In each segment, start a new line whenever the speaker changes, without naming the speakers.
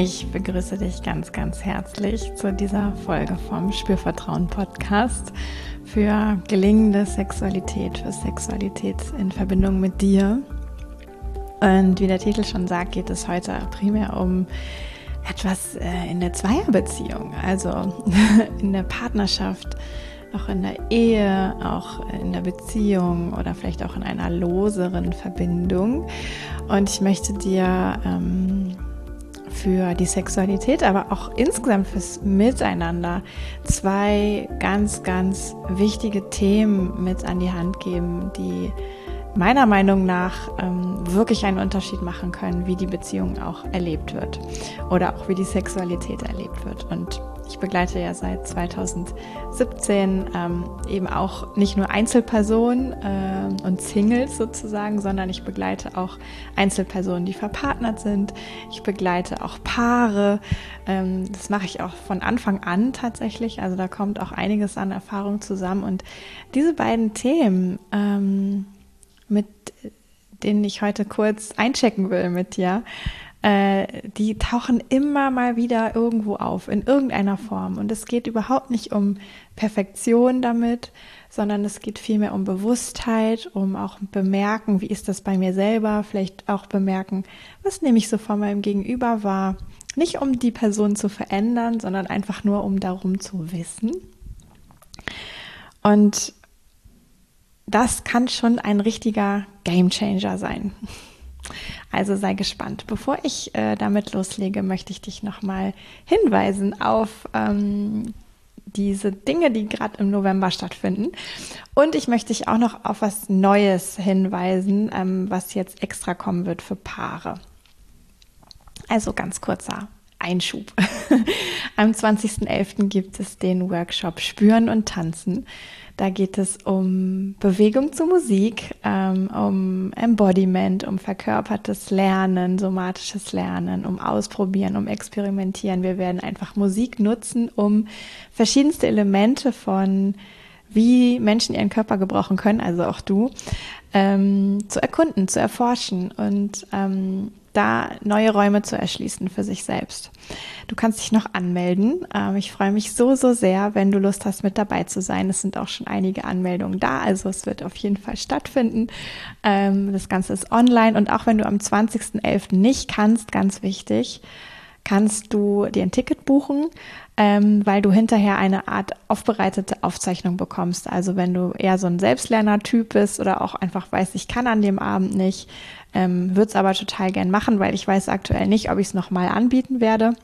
Ich begrüße dich ganz, ganz herzlich zu dieser Folge vom Spürvertrauen Podcast für gelingende Sexualität, für Sexualität in Verbindung mit dir. Und wie der Titel schon sagt, geht es heute primär um etwas äh, in der Zweierbeziehung, also in der Partnerschaft, auch in der Ehe, auch in der Beziehung oder vielleicht auch in einer loseren Verbindung. Und ich möchte dir ähm, für die Sexualität, aber auch insgesamt fürs Miteinander zwei ganz, ganz wichtige Themen mit an die Hand geben, die meiner Meinung nach ähm, wirklich einen Unterschied machen können, wie die Beziehung auch erlebt wird oder auch wie die Sexualität erlebt wird. Und ich begleite ja seit 2017 ähm, eben auch nicht nur Einzelpersonen äh, und Singles sozusagen, sondern ich begleite auch Einzelpersonen, die verpartnert sind. Ich begleite auch Paare. Ähm, das mache ich auch von Anfang an tatsächlich. Also da kommt auch einiges an Erfahrung zusammen. Und diese beiden Themen, ähm, mit denen ich heute kurz einchecken will mit dir, äh, die tauchen immer mal wieder irgendwo auf, in irgendeiner Form. Und es geht überhaupt nicht um Perfektion damit, sondern es geht vielmehr um Bewusstheit, um auch bemerken, wie ist das bei mir selber, vielleicht auch bemerken, was nehme ich so von meinem Gegenüber wahr. Nicht um die Person zu verändern, sondern einfach nur um darum zu wissen. Und das kann schon ein richtiger Gamechanger sein. Also sei gespannt. Bevor ich äh, damit loslege, möchte ich dich nochmal hinweisen auf ähm, diese Dinge, die gerade im November stattfinden. Und ich möchte dich auch noch auf was Neues hinweisen, ähm, was jetzt extra kommen wird für Paare. Also ganz kurzer Einschub. Am 20.11. gibt es den Workshop Spüren und Tanzen. Da geht es um Bewegung zu Musik, ähm, um Embodiment, um verkörpertes Lernen, somatisches Lernen, um Ausprobieren, um Experimentieren. Wir werden einfach Musik nutzen, um verschiedenste Elemente von wie Menschen ihren Körper gebrauchen können, also auch du, ähm, zu erkunden, zu erforschen und ähm, da neue Räume zu erschließen für sich selbst. Du kannst dich noch anmelden. Ähm, ich freue mich so, so sehr, wenn du Lust hast, mit dabei zu sein. Es sind auch schon einige Anmeldungen da, also es wird auf jeden Fall stattfinden. Ähm, das Ganze ist online und auch wenn du am 20.11. nicht kannst, ganz wichtig, kannst du dir ein Ticket buchen, ähm, weil du hinterher eine Art aufbereitete Aufzeichnung bekommst. Also wenn du eher so ein Selbstlerner-Typ bist oder auch einfach weißt, ich kann an dem Abend nicht, ähm, würde es aber total gern machen, weil ich weiß aktuell nicht, ob ich es nochmal anbieten werde.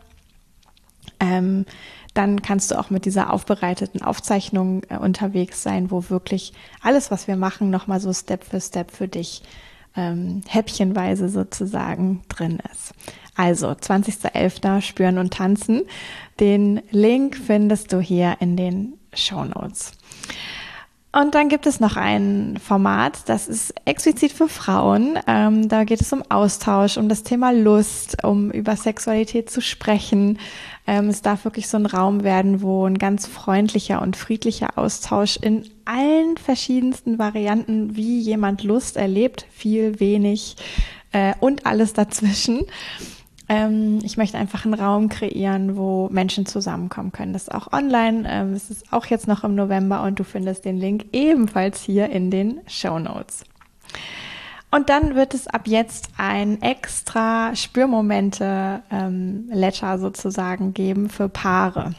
Ähm, dann kannst du auch mit dieser aufbereiteten Aufzeichnung äh, unterwegs sein, wo wirklich alles, was wir machen, nochmal so Step für Step für dich ähm, häppchenweise sozusagen drin ist. Also 20.11. Spüren und Tanzen. Den Link findest du hier in den Show Notes. Und dann gibt es noch ein Format, das ist explizit für Frauen. Ähm, da geht es um Austausch, um das Thema Lust, um über Sexualität zu sprechen. Ähm, es darf wirklich so ein Raum werden, wo ein ganz freundlicher und friedlicher Austausch in allen verschiedensten Varianten, wie jemand Lust erlebt, viel, wenig äh, und alles dazwischen ähm, ich möchte einfach einen Raum kreieren, wo Menschen zusammenkommen können. Das ist auch online. Ähm, es ist auch jetzt noch im November und du findest den Link ebenfalls hier in den Show Notes. Und dann wird es ab jetzt ein extra Spürmomente-Letter ähm, sozusagen geben für Paare.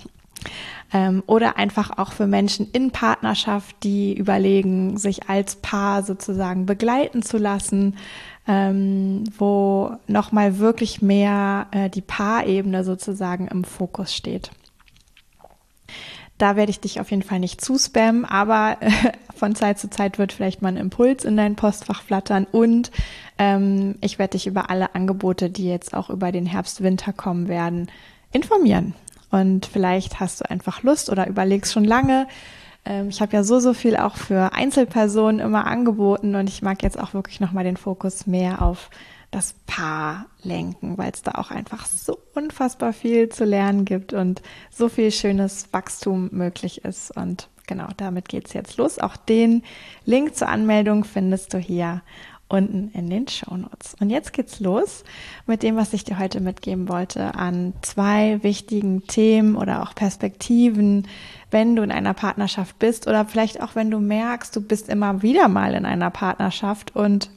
Ähm, oder einfach auch für Menschen in Partnerschaft, die überlegen, sich als Paar sozusagen begleiten zu lassen, ähm, wo nochmal wirklich mehr äh, die Paarebene sozusagen im Fokus steht. Da werde ich dich auf jeden Fall nicht zuspammen, aber äh, von Zeit zu Zeit wird vielleicht mal ein Impuls in dein Postfach flattern und ähm, ich werde dich über alle Angebote, die jetzt auch über den Herbst, Winter kommen werden, informieren. Und vielleicht hast du einfach Lust oder überlegst schon lange, ich habe ja so, so viel auch für Einzelpersonen immer angeboten und ich mag jetzt auch wirklich nochmal den Fokus mehr auf das Paar lenken, weil es da auch einfach so unfassbar viel zu lernen gibt und so viel schönes Wachstum möglich ist. Und genau, damit geht's jetzt los. Auch den Link zur Anmeldung findest du hier unten in den Show Notes. Und jetzt geht's los mit dem, was ich dir heute mitgeben wollte an zwei wichtigen Themen oder auch Perspektiven, wenn du in einer Partnerschaft bist oder vielleicht auch wenn du merkst, du bist immer wieder mal in einer Partnerschaft und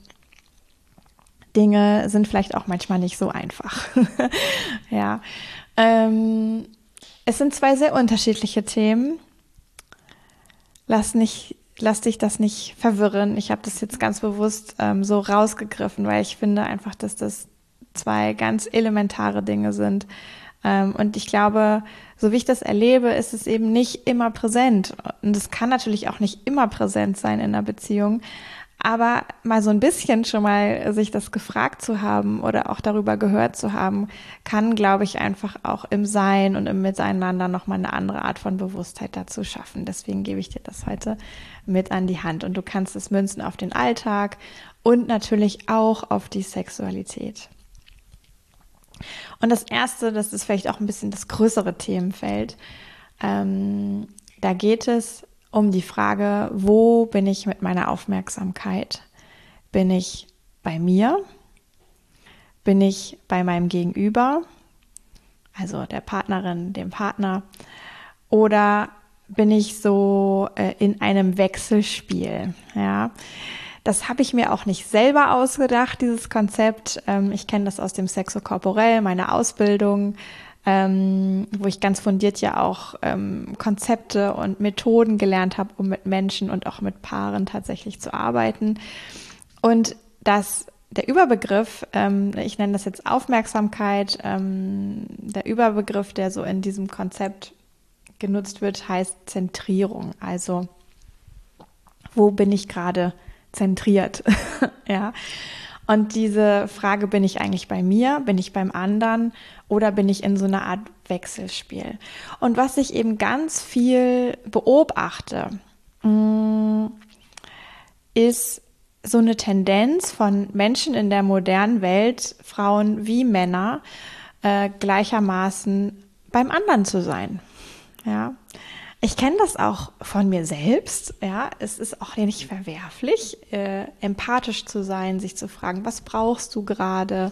Dinge sind vielleicht auch manchmal nicht so einfach. ja. Ähm, es sind zwei sehr unterschiedliche Themen. Lass nicht lass dich das nicht verwirren. Ich habe das jetzt ganz bewusst ähm, so rausgegriffen, weil ich finde einfach, dass das zwei ganz elementare Dinge sind. Ähm, und ich glaube, so wie ich das erlebe, ist es eben nicht immer präsent. Und es kann natürlich auch nicht immer präsent sein in einer Beziehung. Aber mal so ein bisschen schon mal sich das gefragt zu haben oder auch darüber gehört zu haben, kann, glaube ich, einfach auch im Sein und im Miteinander nochmal eine andere Art von Bewusstheit dazu schaffen. Deswegen gebe ich dir das heute mit an die Hand. Und du kannst es münzen auf den Alltag und natürlich auch auf die Sexualität. Und das erste, das ist vielleicht auch ein bisschen das größere Themenfeld. Ähm, da geht es um die Frage, wo bin ich mit meiner Aufmerksamkeit? Bin ich bei mir? Bin ich bei meinem Gegenüber, also der Partnerin, dem Partner? Oder bin ich so äh, in einem Wechselspiel? Ja. Das habe ich mir auch nicht selber ausgedacht, dieses Konzept. Ähm, ich kenne das aus dem Sexo Corporell, meiner Ausbildung ähm, wo ich ganz fundiert ja auch ähm, Konzepte und Methoden gelernt habe, um mit Menschen und auch mit Paaren tatsächlich zu arbeiten. Und das der Überbegriff, ähm, ich nenne das jetzt Aufmerksamkeit, ähm, der Überbegriff, der so in diesem Konzept genutzt wird, heißt Zentrierung. Also wo bin ich gerade zentriert? ja. Und diese Frage, bin ich eigentlich bei mir, bin ich beim anderen oder bin ich in so einer Art Wechselspiel? Und was ich eben ganz viel beobachte, mm, ist so eine Tendenz von Menschen in der modernen Welt, Frauen wie Männer, äh, gleichermaßen beim anderen zu sein. Ja. Ich kenne das auch von mir selbst. Ja, es ist auch nicht verwerflich, äh, empathisch zu sein, sich zu fragen, was brauchst du gerade,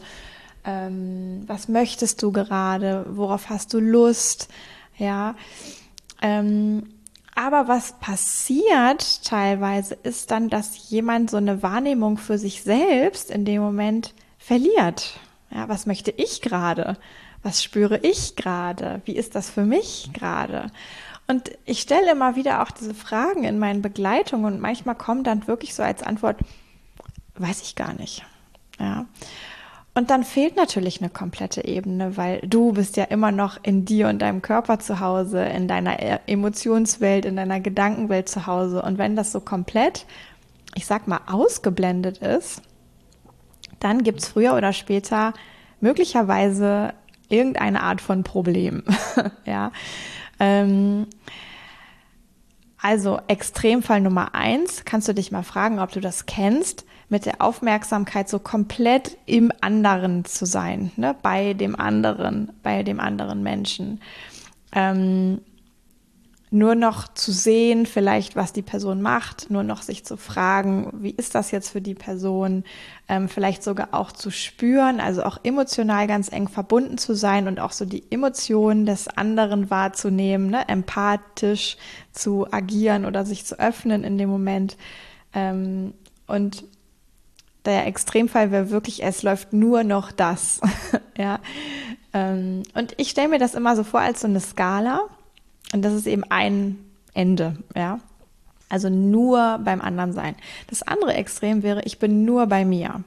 ähm, was möchtest du gerade, worauf hast du Lust, ja. Ähm, aber was passiert teilweise ist dann, dass jemand so eine Wahrnehmung für sich selbst in dem Moment verliert. Ja, was möchte ich gerade? Was spüre ich gerade? Wie ist das für mich gerade? Und ich stelle immer wieder auch diese Fragen in meinen Begleitungen und manchmal kommt dann wirklich so als Antwort, weiß ich gar nicht. Ja. Und dann fehlt natürlich eine komplette Ebene, weil du bist ja immer noch in dir und deinem Körper zu Hause, in deiner e- Emotionswelt, in deiner Gedankenwelt zu Hause. Und wenn das so komplett, ich sag mal, ausgeblendet ist, dann gibt's früher oder später möglicherweise irgendeine Art von Problem. ja. Ähm, also Extremfall Nummer eins, kannst du dich mal fragen, ob du das kennst, mit der Aufmerksamkeit so komplett im anderen zu sein, ne? bei dem anderen, bei dem anderen Menschen. Ähm, nur noch zu sehen, vielleicht was die Person macht, nur noch sich zu fragen, wie ist das jetzt für die Person, ähm, vielleicht sogar auch zu spüren, also auch emotional ganz eng verbunden zu sein und auch so die Emotionen des anderen wahrzunehmen, ne? empathisch zu agieren oder sich zu öffnen in dem Moment. Ähm, und der Extremfall wäre wirklich, es läuft nur noch das. ja. Ähm, und ich stelle mir das immer so vor als so eine Skala und das ist eben ein Ende, ja. Also nur beim anderen sein. Das andere Extrem wäre, ich bin nur bei mir.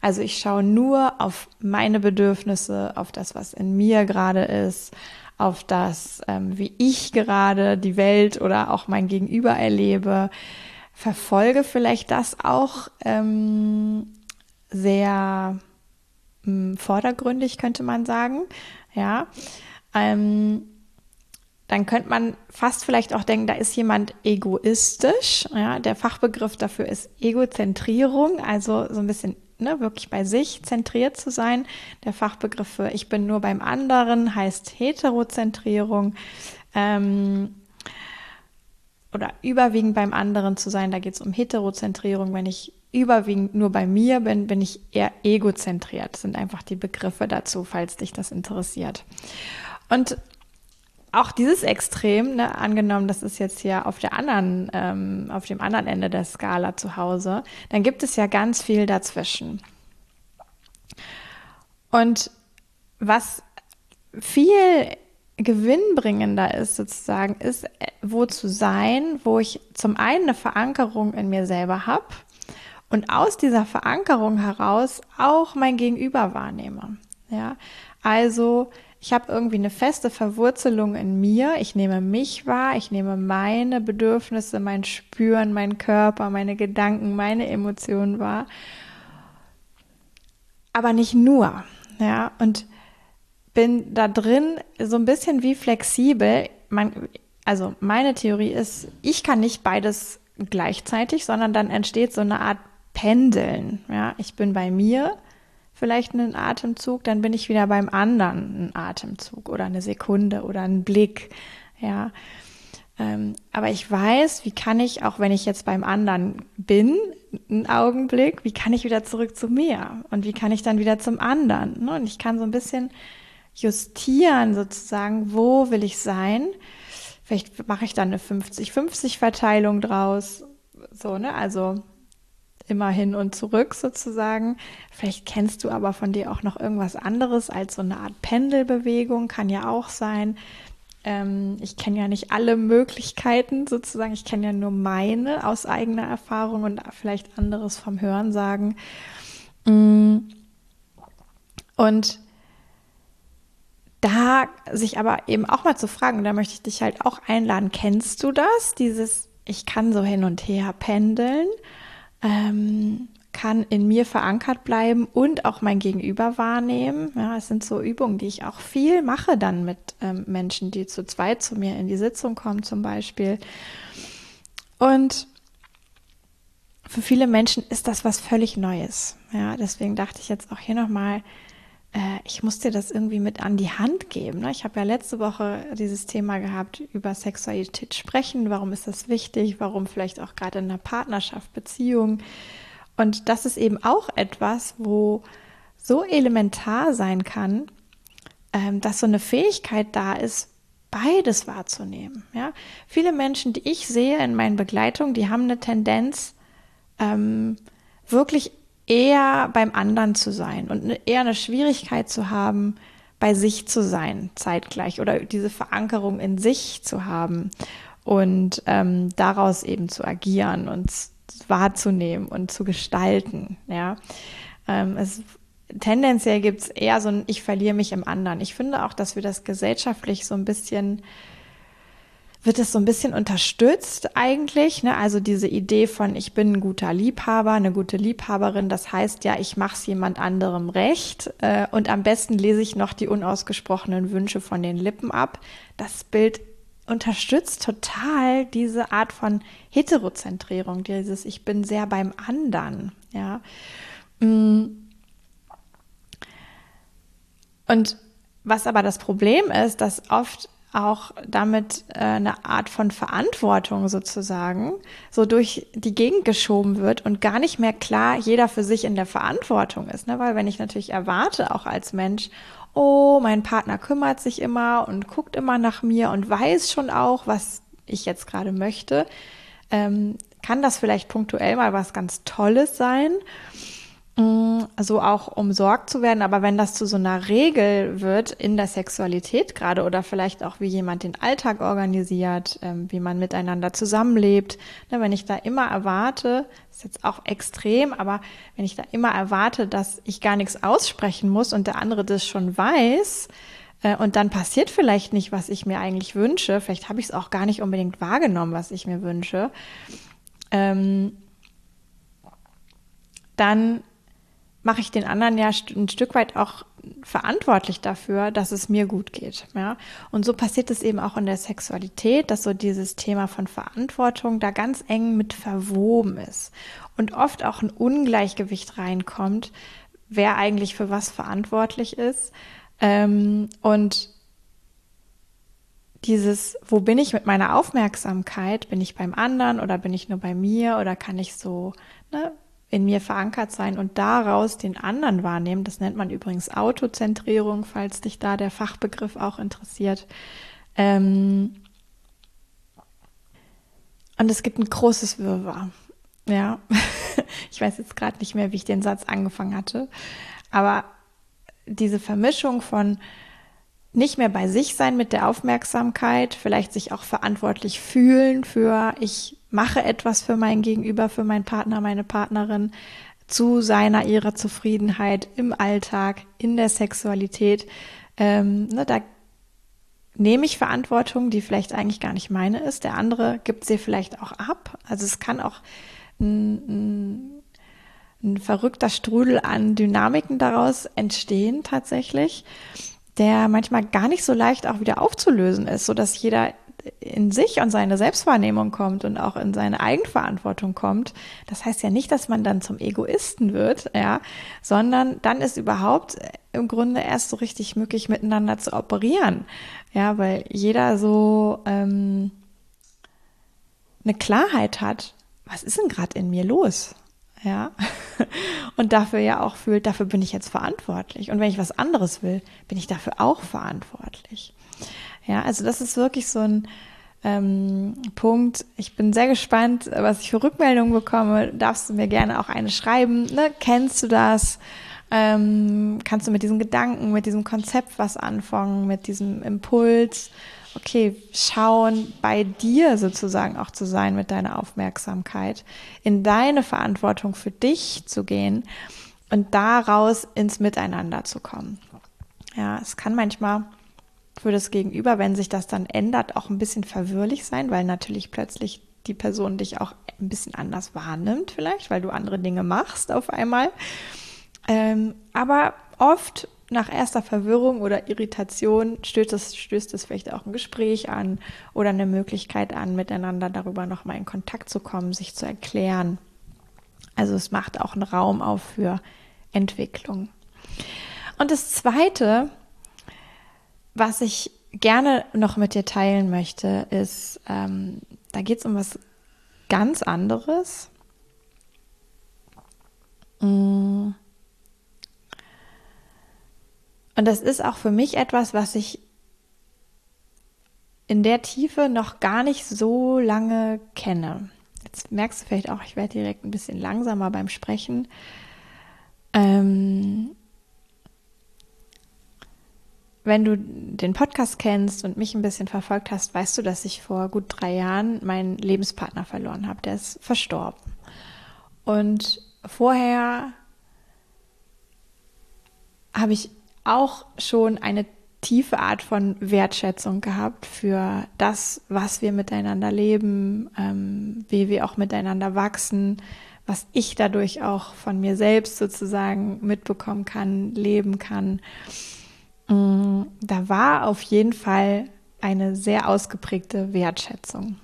Also ich schaue nur auf meine Bedürfnisse, auf das, was in mir gerade ist, auf das, ähm, wie ich gerade die Welt oder auch mein Gegenüber erlebe. Verfolge vielleicht das auch ähm, sehr ähm, vordergründig, könnte man sagen. Ja. Ähm, dann könnte man fast vielleicht auch denken, da ist jemand egoistisch. Ja, der Fachbegriff dafür ist Egozentrierung, also so ein bisschen ne, wirklich bei sich zentriert zu sein. Der Fachbegriff für ich bin nur beim anderen heißt Heterozentrierung. Ähm, oder überwiegend beim anderen zu sein, da geht es um Heterozentrierung, wenn ich überwiegend nur bei mir bin, bin ich eher egozentriert. Sind einfach die Begriffe dazu, falls dich das interessiert. Und auch dieses Extrem, ne, angenommen, das ist jetzt hier auf der anderen, ähm, auf dem anderen Ende der Skala zu Hause, dann gibt es ja ganz viel dazwischen. Und was viel gewinnbringender ist sozusagen, ist, äh, wo zu sein, wo ich zum einen eine Verankerung in mir selber habe und aus dieser Verankerung heraus auch mein Gegenüber wahrnehme. Ja, also ich habe irgendwie eine feste Verwurzelung in mir. Ich nehme mich wahr, ich nehme meine Bedürfnisse, mein Spüren, mein Körper, meine Gedanken, meine Emotionen wahr. Aber nicht nur. Ja, und bin da drin so ein bisschen wie flexibel. Man, also meine Theorie ist, ich kann nicht beides gleichzeitig, sondern dann entsteht so eine Art Pendeln. Ja, ich bin bei mir vielleicht einen Atemzug, dann bin ich wieder beim anderen ein Atemzug oder eine Sekunde oder ein Blick. Ja. Ähm, aber ich weiß, wie kann ich, auch wenn ich jetzt beim anderen bin, einen Augenblick, wie kann ich wieder zurück zu mir? Und wie kann ich dann wieder zum anderen? Ne? Und ich kann so ein bisschen justieren sozusagen, wo will ich sein? Vielleicht mache ich dann eine 50-50 Verteilung draus. So, ne? Also immer hin und zurück sozusagen. Vielleicht kennst du aber von dir auch noch irgendwas anderes als so eine Art Pendelbewegung, kann ja auch sein. Ähm, ich kenne ja nicht alle Möglichkeiten sozusagen, ich kenne ja nur meine aus eigener Erfahrung und vielleicht anderes vom Hören sagen. Mm. Und da sich aber eben auch mal zu fragen, da möchte ich dich halt auch einladen, kennst du das? Dieses, ich kann so hin und her pendeln ähm, kann in mir verankert bleiben und auch mein Gegenüber wahrnehmen. Ja, es sind so Übungen, die ich auch viel mache dann mit ähm, Menschen, die zu zweit zu mir in die Sitzung kommen zum Beispiel. Und für viele Menschen ist das was völlig Neues. Ja, deswegen dachte ich jetzt auch hier nochmal, äh, ich muss dir das irgendwie mit an die Hand geben. Ne? Ich habe ja letzte Woche dieses Thema gehabt, über Sexualität sprechen. Warum ist das wichtig? Warum vielleicht auch gerade in einer Partnerschaft, Beziehung? Und das ist eben auch etwas, wo so elementar sein kann, ähm, dass so eine Fähigkeit da ist, beides wahrzunehmen. Ja? Viele Menschen, die ich sehe in meinen Begleitungen, die haben eine Tendenz, ähm, wirklich eher beim anderen zu sein und ne, eher eine Schwierigkeit zu haben, bei sich zu sein zeitgleich oder diese Verankerung in sich zu haben und ähm, daraus eben zu agieren und wahrzunehmen und zu gestalten. Ja, ähm, es tendenziell gibt es eher so ein Ich verliere mich im anderen. Ich finde auch, dass wir das gesellschaftlich so ein bisschen wird es so ein bisschen unterstützt eigentlich. Ne? Also diese Idee von, ich bin ein guter Liebhaber, eine gute Liebhaberin, das heißt ja, ich mache es jemand anderem recht äh, und am besten lese ich noch die unausgesprochenen Wünsche von den Lippen ab. Das Bild unterstützt total diese Art von Heterozentrierung, dieses Ich bin sehr beim anderen. Ja. Mm. Und was aber das Problem ist, dass oft auch damit äh, eine Art von Verantwortung sozusagen so durch die Gegend geschoben wird und gar nicht mehr klar jeder für sich in der Verantwortung ist. Ne? Weil wenn ich natürlich erwarte, auch als Mensch, oh, mein Partner kümmert sich immer und guckt immer nach mir und weiß schon auch, was ich jetzt gerade möchte, ähm, kann das vielleicht punktuell mal was ganz Tolles sein so auch umsorgt zu werden. Aber wenn das zu so einer Regel wird in der Sexualität gerade oder vielleicht auch wie jemand den Alltag organisiert, ähm, wie man miteinander zusammenlebt, ne, wenn ich da immer erwarte, ist jetzt auch extrem, aber wenn ich da immer erwarte, dass ich gar nichts aussprechen muss und der andere das schon weiß, äh, und dann passiert vielleicht nicht, was ich mir eigentlich wünsche, vielleicht habe ich es auch gar nicht unbedingt wahrgenommen, was ich mir wünsche, ähm, dann mache ich den anderen ja ein Stück weit auch verantwortlich dafür, dass es mir gut geht. Ja? Und so passiert es eben auch in der Sexualität, dass so dieses Thema von Verantwortung da ganz eng mit verwoben ist und oft auch ein Ungleichgewicht reinkommt, wer eigentlich für was verantwortlich ist. Ähm, und dieses, wo bin ich mit meiner Aufmerksamkeit? Bin ich beim anderen oder bin ich nur bei mir oder kann ich so ne, in mir verankert sein und daraus den anderen wahrnehmen. Das nennt man übrigens Autozentrierung, falls dich da der Fachbegriff auch interessiert. Ähm und es gibt ein großes Wirrwarr. Ja, ich weiß jetzt gerade nicht mehr, wie ich den Satz angefangen hatte, aber diese Vermischung von nicht mehr bei sich sein mit der Aufmerksamkeit, vielleicht sich auch verantwortlich fühlen für, ich mache etwas für mein Gegenüber, für meinen Partner, meine Partnerin, zu seiner, ihrer Zufriedenheit im Alltag, in der Sexualität. Ähm, ne, da nehme ich Verantwortung, die vielleicht eigentlich gar nicht meine ist. Der andere gibt sie vielleicht auch ab. Also es kann auch ein, ein, ein verrückter Strudel an Dynamiken daraus entstehen tatsächlich der manchmal gar nicht so leicht auch wieder aufzulösen ist, so dass jeder in sich und seine Selbstwahrnehmung kommt und auch in seine Eigenverantwortung kommt. Das heißt ja nicht, dass man dann zum Egoisten wird, ja, sondern dann ist überhaupt im Grunde erst so richtig möglich, miteinander zu operieren. Ja, weil jeder so ähm, eine Klarheit hat, was ist denn gerade in mir los? ja, und dafür ja auch fühlt, dafür bin ich jetzt verantwortlich. Und wenn ich was anderes will, bin ich dafür auch verantwortlich. Ja, also das ist wirklich so ein ähm, Punkt. Ich bin sehr gespannt, was ich für Rückmeldungen bekomme. Darfst du mir gerne auch eine schreiben? Ne? Kennst du das? Ähm, kannst du mit diesem Gedanken, mit diesem Konzept was anfangen, mit diesem Impuls? okay, schauen, bei dir sozusagen auch zu sein mit deiner Aufmerksamkeit, in deine Verantwortung für dich zu gehen und daraus ins Miteinander zu kommen. Ja, es kann manchmal für das Gegenüber, wenn sich das dann ändert, auch ein bisschen verwirrlich sein, weil natürlich plötzlich die Person dich auch ein bisschen anders wahrnimmt, vielleicht, weil du andere Dinge machst auf einmal. Ähm, aber oft nach erster Verwirrung oder Irritation stößt es, stößt es vielleicht auch ein Gespräch an oder eine Möglichkeit an, miteinander darüber nochmal in Kontakt zu kommen, sich zu erklären. Also es macht auch einen Raum auf für Entwicklung. Und das Zweite, was ich gerne noch mit dir teilen möchte, ist, ähm, da geht es um was ganz anderes. Mmh und das ist auch für mich etwas, was ich in der Tiefe noch gar nicht so lange kenne. Jetzt merkst du vielleicht auch, ich werde direkt ein bisschen langsamer beim Sprechen. Ähm, wenn du den Podcast kennst und mich ein bisschen verfolgt hast, weißt du, dass ich vor gut drei Jahren meinen Lebenspartner verloren habe. Der ist verstorben. Und vorher habe ich auch schon eine tiefe Art von Wertschätzung gehabt für das, was wir miteinander leben, ähm, wie wir auch miteinander wachsen, was ich dadurch auch von mir selbst sozusagen mitbekommen kann, leben kann. Ähm, da war auf jeden Fall eine sehr ausgeprägte Wertschätzung.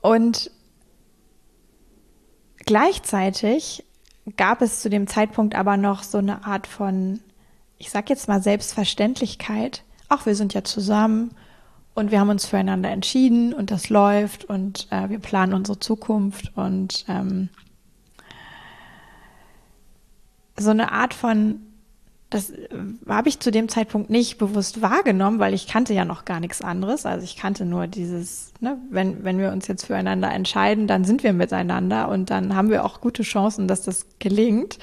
Und gleichzeitig gab es zu dem Zeitpunkt aber noch so eine Art von, ich sag jetzt mal Selbstverständlichkeit. Ach, wir sind ja zusammen und wir haben uns füreinander entschieden und das läuft und äh, wir planen unsere Zukunft und ähm, so eine Art von das äh, habe ich zu dem Zeitpunkt nicht bewusst wahrgenommen, weil ich kannte ja noch gar nichts anderes. Also ich kannte nur dieses, ne, wenn, wenn wir uns jetzt füreinander entscheiden, dann sind wir miteinander und dann haben wir auch gute Chancen, dass das gelingt.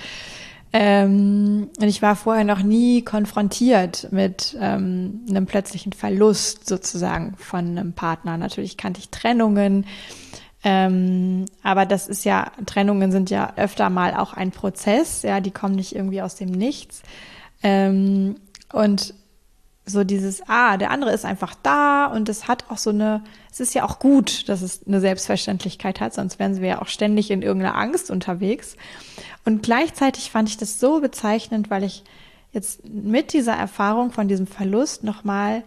Ähm, und ich war vorher noch nie konfrontiert mit ähm, einem plötzlichen Verlust sozusagen von einem Partner. Natürlich kannte ich Trennungen, ähm, aber das ist ja, Trennungen sind ja öfter mal auch ein Prozess, ja, die kommen nicht irgendwie aus dem Nichts. Ähm, und so dieses, ah, der andere ist einfach da und es hat auch so eine, es ist ja auch gut, dass es eine Selbstverständlichkeit hat, sonst wären wir ja auch ständig in irgendeiner Angst unterwegs. Und gleichzeitig fand ich das so bezeichnend, weil ich jetzt mit dieser Erfahrung von diesem Verlust nochmal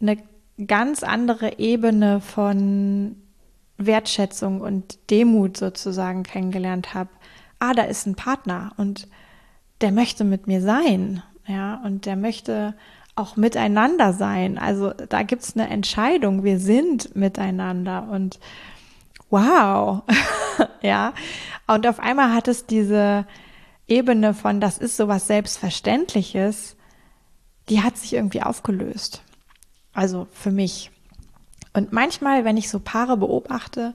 eine ganz andere Ebene von Wertschätzung und Demut sozusagen kennengelernt habe. Ah, da ist ein Partner und der möchte mit mir sein, ja, und der möchte auch miteinander sein. Also da gibt es eine Entscheidung, wir sind miteinander und wow, ja. Und auf einmal hat es diese Ebene von, das ist sowas Selbstverständliches, die hat sich irgendwie aufgelöst. Also für mich. Und manchmal, wenn ich so Paare beobachte,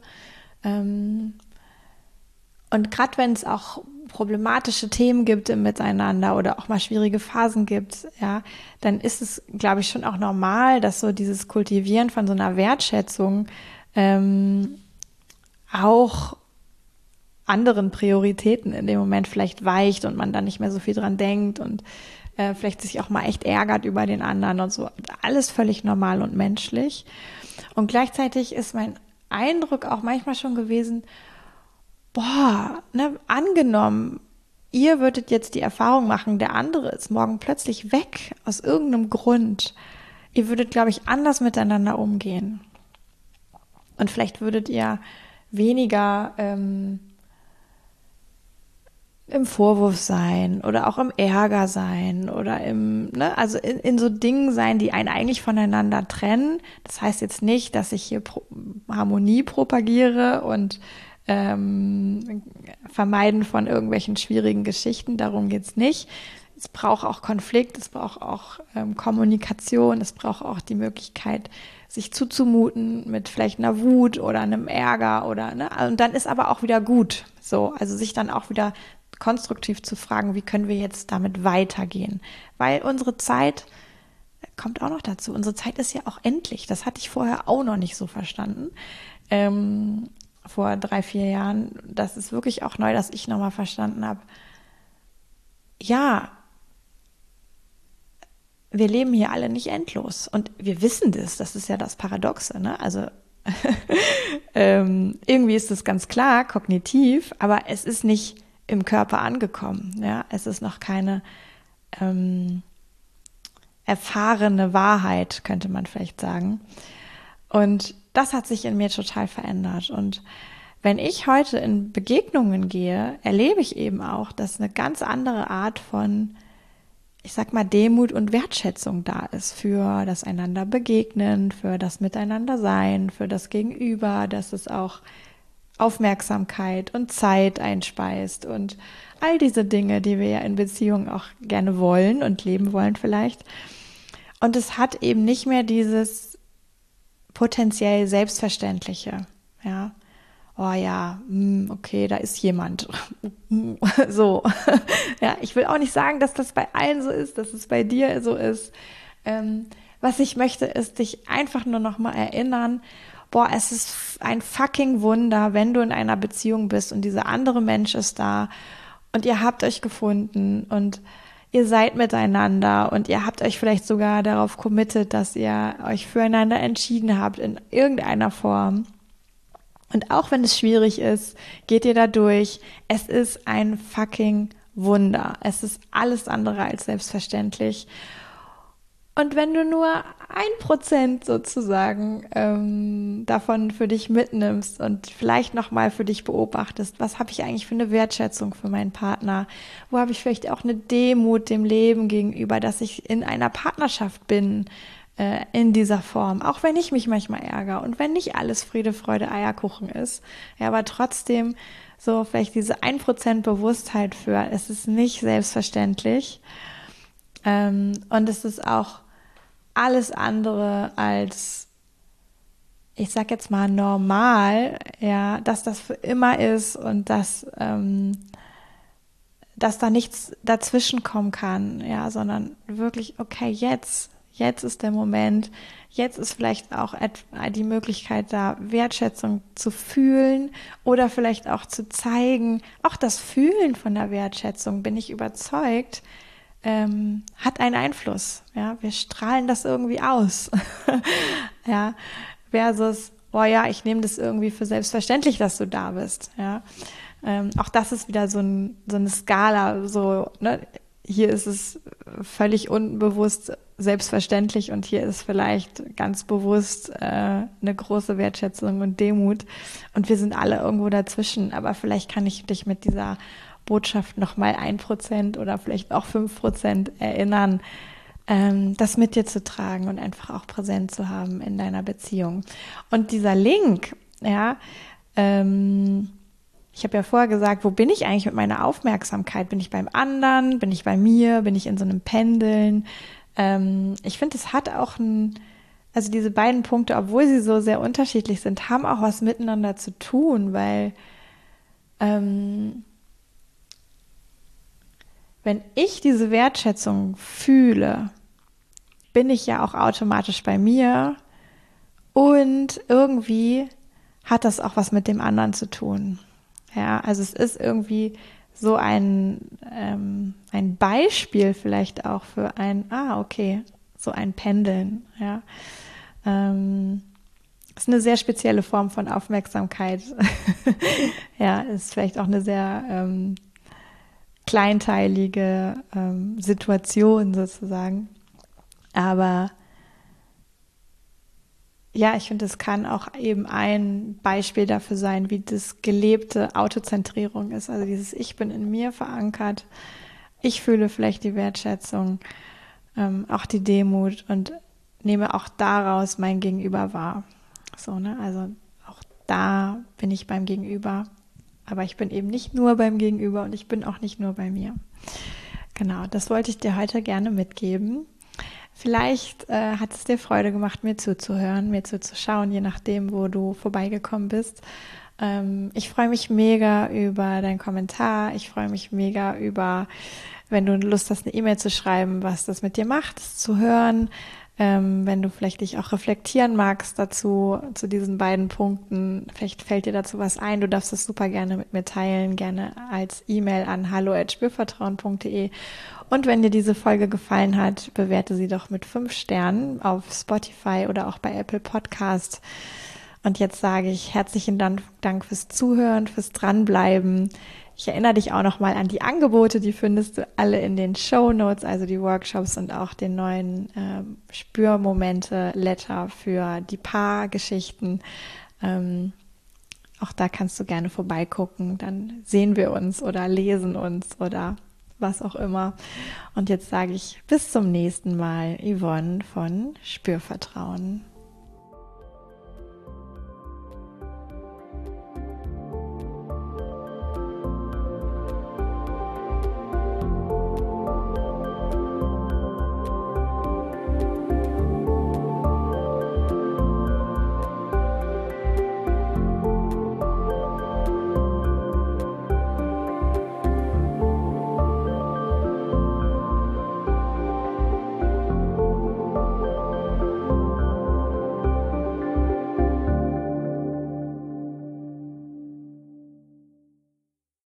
ähm, und gerade wenn es auch problematische Themen gibt im Miteinander oder auch mal schwierige Phasen gibt, ja, dann ist es, glaube ich, schon auch normal, dass so dieses Kultivieren von so einer Wertschätzung ähm, auch anderen Prioritäten in dem Moment vielleicht weicht und man dann nicht mehr so viel dran denkt und äh, vielleicht sich auch mal echt ärgert über den anderen und so. Alles völlig normal und menschlich. Und gleichzeitig ist mein Eindruck auch manchmal schon gewesen, boah, ne, angenommen, ihr würdet jetzt die Erfahrung machen, der andere ist morgen plötzlich weg aus irgendeinem Grund. Ihr würdet, glaube ich, anders miteinander umgehen. Und vielleicht würdet ihr weniger ähm, im Vorwurf sein oder auch im Ärger sein oder im, ne, also in, in so Dingen sein, die einen eigentlich voneinander trennen. Das heißt jetzt nicht, dass ich hier Pro Harmonie propagiere und ähm, Vermeiden von irgendwelchen schwierigen Geschichten, darum geht's nicht. Es braucht auch Konflikt, es braucht auch ähm, Kommunikation, es braucht auch die Möglichkeit, sich zuzumuten mit vielleicht einer Wut oder einem Ärger oder ne, und dann ist aber auch wieder gut. So, also sich dann auch wieder konstruktiv zu fragen, wie können wir jetzt damit weitergehen? Weil unsere Zeit kommt auch noch dazu. Unsere Zeit ist ja auch endlich. Das hatte ich vorher auch noch nicht so verstanden. Ähm, vor drei, vier Jahren. Das ist wirklich auch neu, dass ich nochmal verstanden habe. Ja, wir leben hier alle nicht endlos. Und wir wissen das. Das ist ja das Paradoxe. Ne? Also ähm, irgendwie ist es ganz klar, kognitiv, aber es ist nicht im Körper angekommen. Ja, es ist noch keine ähm, erfahrene Wahrheit, könnte man vielleicht sagen. Und das hat sich in mir total verändert. Und wenn ich heute in Begegnungen gehe, erlebe ich eben auch, dass eine ganz andere Art von, ich sag mal, Demut und Wertschätzung da ist für das einander begegnen, für das Miteinander sein, für das Gegenüber, dass es auch Aufmerksamkeit und Zeit einspeist und all diese Dinge, die wir ja in Beziehungen auch gerne wollen und leben wollen vielleicht. Und es hat eben nicht mehr dieses potenziell Selbstverständliche. Ja, oh ja, hm, okay, da ist jemand. so. ja, ich will auch nicht sagen, dass das bei allen so ist, dass es bei dir so ist. Ähm, was ich möchte, ist dich einfach nur noch mal erinnern, boah, es ist ein fucking Wunder, wenn du in einer Beziehung bist und dieser andere Mensch ist da und ihr habt euch gefunden und ihr seid miteinander und ihr habt euch vielleicht sogar darauf committed, dass ihr euch füreinander entschieden habt in irgendeiner Form. Und auch wenn es schwierig ist, geht ihr da durch. Es ist ein fucking Wunder. Es ist alles andere als selbstverständlich. Und wenn du nur ein Prozent sozusagen ähm, davon für dich mitnimmst und vielleicht nochmal für dich beobachtest, was habe ich eigentlich für eine Wertschätzung für meinen Partner? Wo habe ich vielleicht auch eine Demut dem Leben gegenüber, dass ich in einer Partnerschaft bin äh, in dieser Form, auch wenn ich mich manchmal ärgere und wenn nicht alles Friede, Freude, Eierkuchen ist, ja, aber trotzdem so vielleicht diese ein Prozent Bewusstheit für, es ist nicht selbstverständlich. Ähm, und es ist auch alles andere als, ich sag jetzt mal, normal, ja, dass das für immer ist und dass, ähm, dass da nichts dazwischen kommen kann, ja, sondern wirklich, okay, jetzt, jetzt ist der Moment, jetzt ist vielleicht auch die Möglichkeit da, Wertschätzung zu fühlen oder vielleicht auch zu zeigen. Auch das Fühlen von der Wertschätzung bin ich überzeugt, ähm, hat einen Einfluss. Ja, wir strahlen das irgendwie aus. ja, versus, oh ja, ich nehme das irgendwie für selbstverständlich, dass du da bist. Ja, ähm, auch das ist wieder so, ein, so eine Skala. So, ne? hier ist es völlig unbewusst selbstverständlich und hier ist vielleicht ganz bewusst äh, eine große Wertschätzung und Demut und wir sind alle irgendwo dazwischen. Aber vielleicht kann ich dich mit dieser Botschaft nochmal ein Prozent oder vielleicht auch fünf Prozent erinnern, ähm, das mit dir zu tragen und einfach auch präsent zu haben in deiner Beziehung. Und dieser Link, ja, ähm, ich habe ja vorher gesagt, wo bin ich eigentlich mit meiner Aufmerksamkeit? Bin ich beim anderen? Bin ich bei mir? Bin ich in so einem Pendeln? Ähm, ich finde, es hat auch ein, also diese beiden Punkte, obwohl sie so sehr unterschiedlich sind, haben auch was miteinander zu tun, weil ähm, wenn ich diese Wertschätzung fühle, bin ich ja auch automatisch bei mir und irgendwie hat das auch was mit dem anderen zu tun. Ja, also es ist irgendwie so ein, ähm, ein Beispiel vielleicht auch für ein, ah, okay, so ein Pendeln, ja. Ähm, ist eine sehr spezielle Form von Aufmerksamkeit. ja, ist vielleicht auch eine sehr ähm, kleinteilige ähm, Situation sozusagen. Aber ja, ich finde, es kann auch eben ein Beispiel dafür sein, wie das gelebte Autozentrierung ist. Also dieses Ich bin in mir verankert. Ich fühle vielleicht die Wertschätzung, ähm, auch die Demut und nehme auch daraus mein Gegenüber wahr. So, ne? Also auch da bin ich beim Gegenüber. Aber ich bin eben nicht nur beim Gegenüber und ich bin auch nicht nur bei mir. Genau, das wollte ich dir heute gerne mitgeben. Vielleicht äh, hat es dir Freude gemacht, mir zuzuhören, mir zuzuschauen, je nachdem, wo du vorbeigekommen bist. Ähm, ich freue mich mega über deinen Kommentar. Ich freue mich mega über, wenn du Lust hast, eine E-Mail zu schreiben, was das mit dir macht, zu hören. Ähm, wenn du vielleicht dich auch reflektieren magst dazu, zu diesen beiden Punkten, vielleicht fällt dir dazu was ein, du darfst es super gerne mit mir teilen, gerne als E-Mail an hallo.spürvertrauen.de. Und wenn dir diese Folge gefallen hat, bewerte sie doch mit fünf Sternen auf Spotify oder auch bei Apple Podcast. Und jetzt sage ich herzlichen Dank, Dank fürs Zuhören, fürs Dranbleiben. Ich erinnere dich auch nochmal an die Angebote, die findest du alle in den Show Notes, also die Workshops und auch den neuen äh, Spürmomente-Letter für die Paargeschichten. Ähm, auch da kannst du gerne vorbeigucken, dann sehen wir uns oder lesen uns oder was auch immer. Und jetzt sage ich bis zum nächsten Mal, Yvonne von Spürvertrauen.